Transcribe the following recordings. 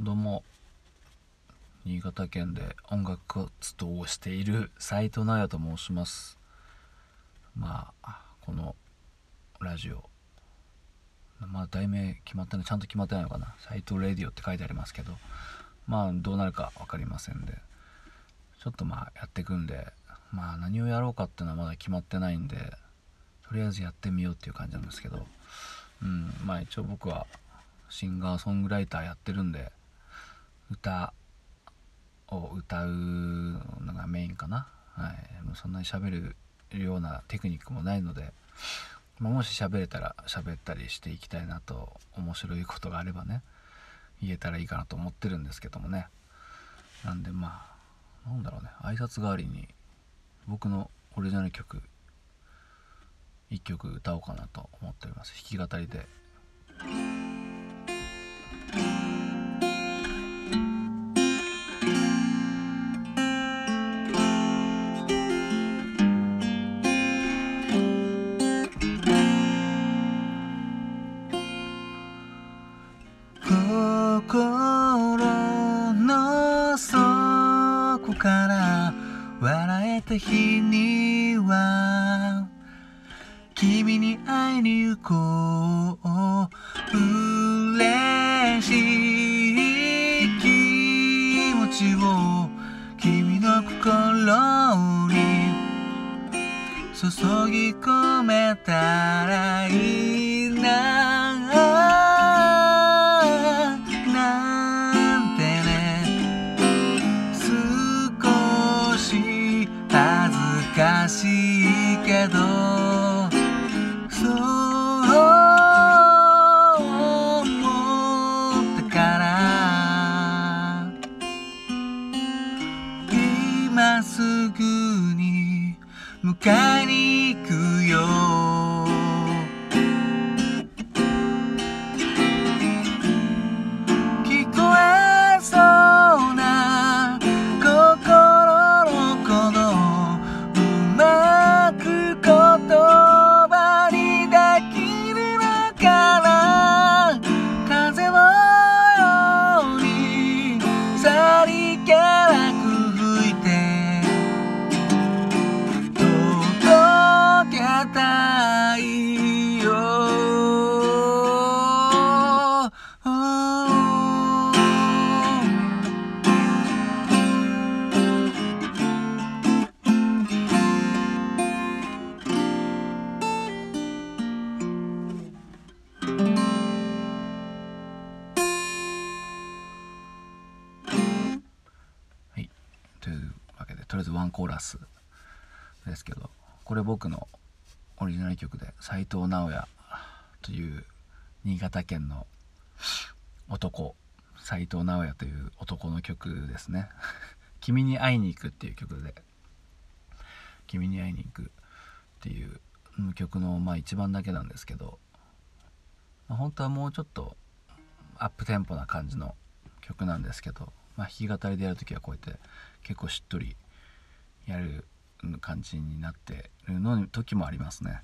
どうも。新潟県で音楽活動をしている斉藤直也と申します。まあこのラジオ。まあ題名決まったのちゃんと決まってないのかな。斉藤レディオって書いてありますけど。まあどうなるか分かりませんで。ちょっとまあやっていくんで。まあ何をやろうかっていうのはまだ決まってないんで。とりあえずやってみようっていう感じなんですけど。うんまあ一応僕はシンガーソングライターやってるんで。歌を歌うのがメインかな。はい。もうそんなに喋るようなテクニックもないので、まあ、もし喋れたら喋ったりしていきたいなと面白いことがあればね言えたらいいかなと思ってるんですけどもね。なんでまあなんだろうね。挨拶代わりに僕のオリジナル曲1曲歌おうかなと思っております。弾き語りで心の底から笑えた日には君に会いに行こう。嬉しい気持ちを君の心に注ぎ込めたらいいな。しいけどコーラスですけどこれ僕のオリジナル曲で斎藤直哉という新潟県の男斎藤直哉という男の曲ですね「君に会いに行く」っていう曲で「君に会いに行く」っていう曲のまあ一番だけなんですけど、まあ、本当はもうちょっとアップテンポな感じの曲なんですけど、まあ、弾き語りでやるときはこうやって結構しっとりやる感じになってるの時もありますね。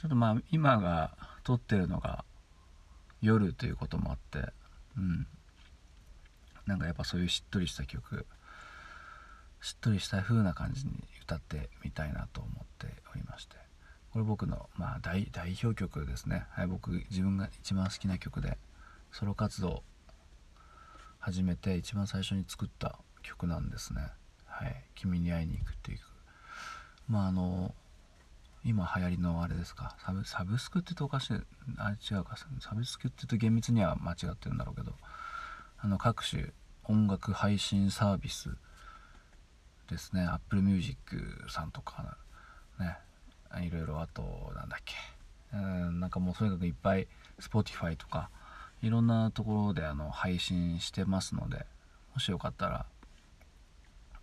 ちょっとまあ今が撮ってるのが夜ということもあってうん。なんかやっぱそういうしっとりした曲しっとりした風な感じに歌ってみたいなと思っておりまして。これ僕の、まあ、代代表曲ですね、はい、僕自分が一番好きな曲でソロ活動始めて一番最初に作った曲なんですね「はい、君に会いに行く」っていうまああの今流行りのあれですか。サブサブスクって言うとおかしい。あれ違うか。サブスクって言うと厳密には間違ってるんだろうけど。あの各種音楽配信サービスですね。Apple Music さんとかね。いろいろあとなんだっけ。うんなんかもうとにかくいっぱい Spotify とかいろんなところであの配信してますのでもしよかったら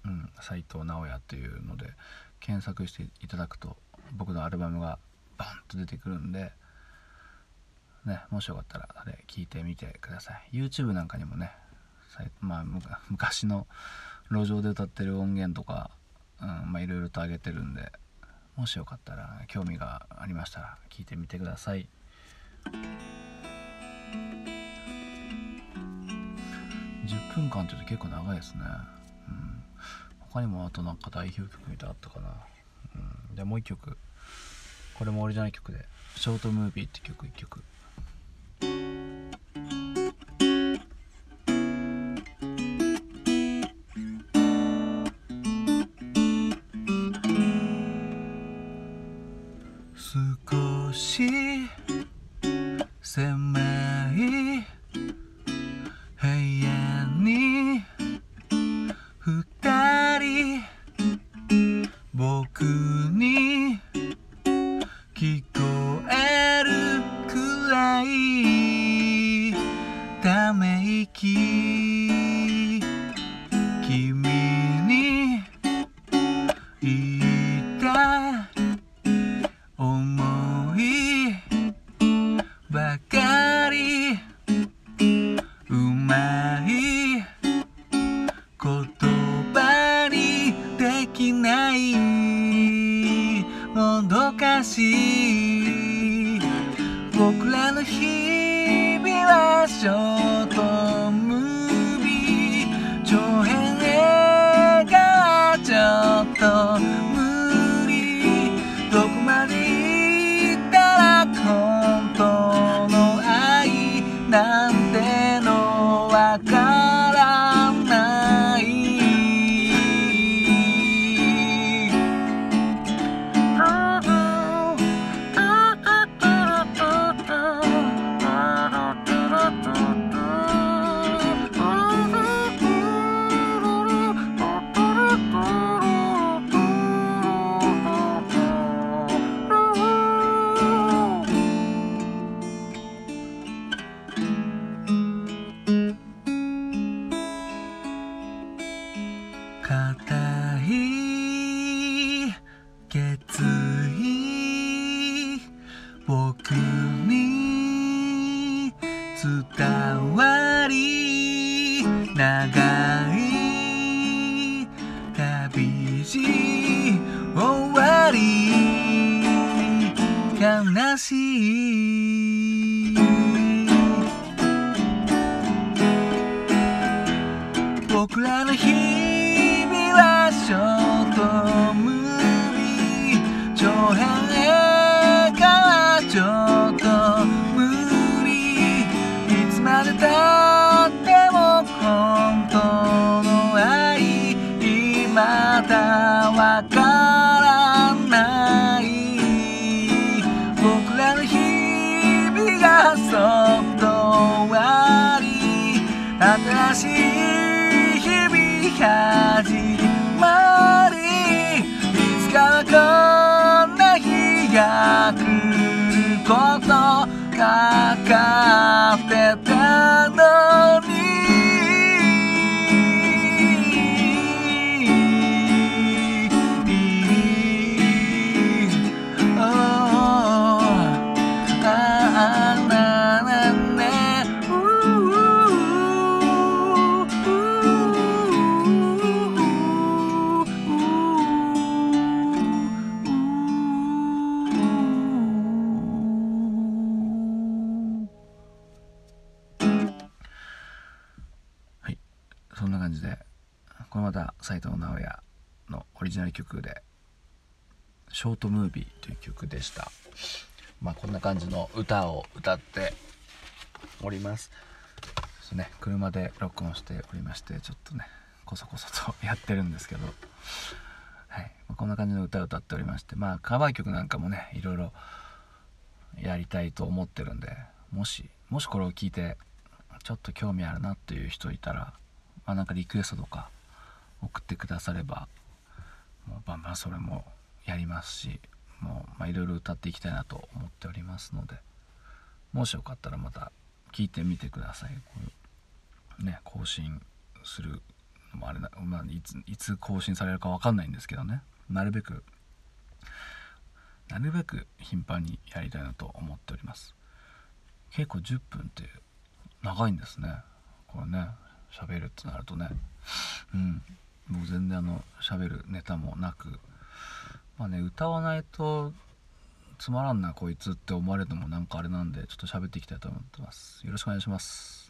うん斉藤直也っていうので検索していただくと僕のアルバムがバンと出てくるんでねもしよかったらあれ聞いてみてください。YouTube なんかにもねまあ 昔の路上で歌ってる音源とか、いろいろと上げてるんでもしよかったら興味がありましたら聞いてみてください。分間っていうと結構長いですね、うん、他にもあとなんか代表曲みたいなあったかな、うん、でもう一曲。これもオリジナル曲で「ショートムービー」って曲1曲。少し狭僕に伝わり長い旅路終わり。悲しい。僕らの日々はショートムだわからない僕らの日々がそっと終わり。新しい日々始まり。いつかはこんな日が来ること。かそんな感じでこれまた斎藤直哉のオリジナル曲で「ショートムービー」という曲でした。まあこんな感じの歌を歌っております。そうね車で録音しておりましてちょっとねこそこそとやってるんですけど。はい、まあこんな感じの歌を歌っておりましてまあカバー曲なんかもねいろいろやりたいと思ってるんでもしもしこれを聞いてちょっと興味あるなっていう人いたらまあなんかリクエストとか送ってくださればもうバンバンそれもやりますしもういろいろ歌っていきたいなと思っておりますのでもしよかったらまた聞いてみてください。こういうね更新するのもあれな、まあ、いついつ更新されるか分かんないんですけどね。なるべくなるべく頻繁にやりたいなと思っております。結構10分って長いんですね。これね。喋るってなるとね。うん。もう全然あの喋るネタもなく。まあね歌わないとつまらんなこいつって思われるのもなんかあれなんでちょっと喋っていきたいと思ってます。よろしくお願いします。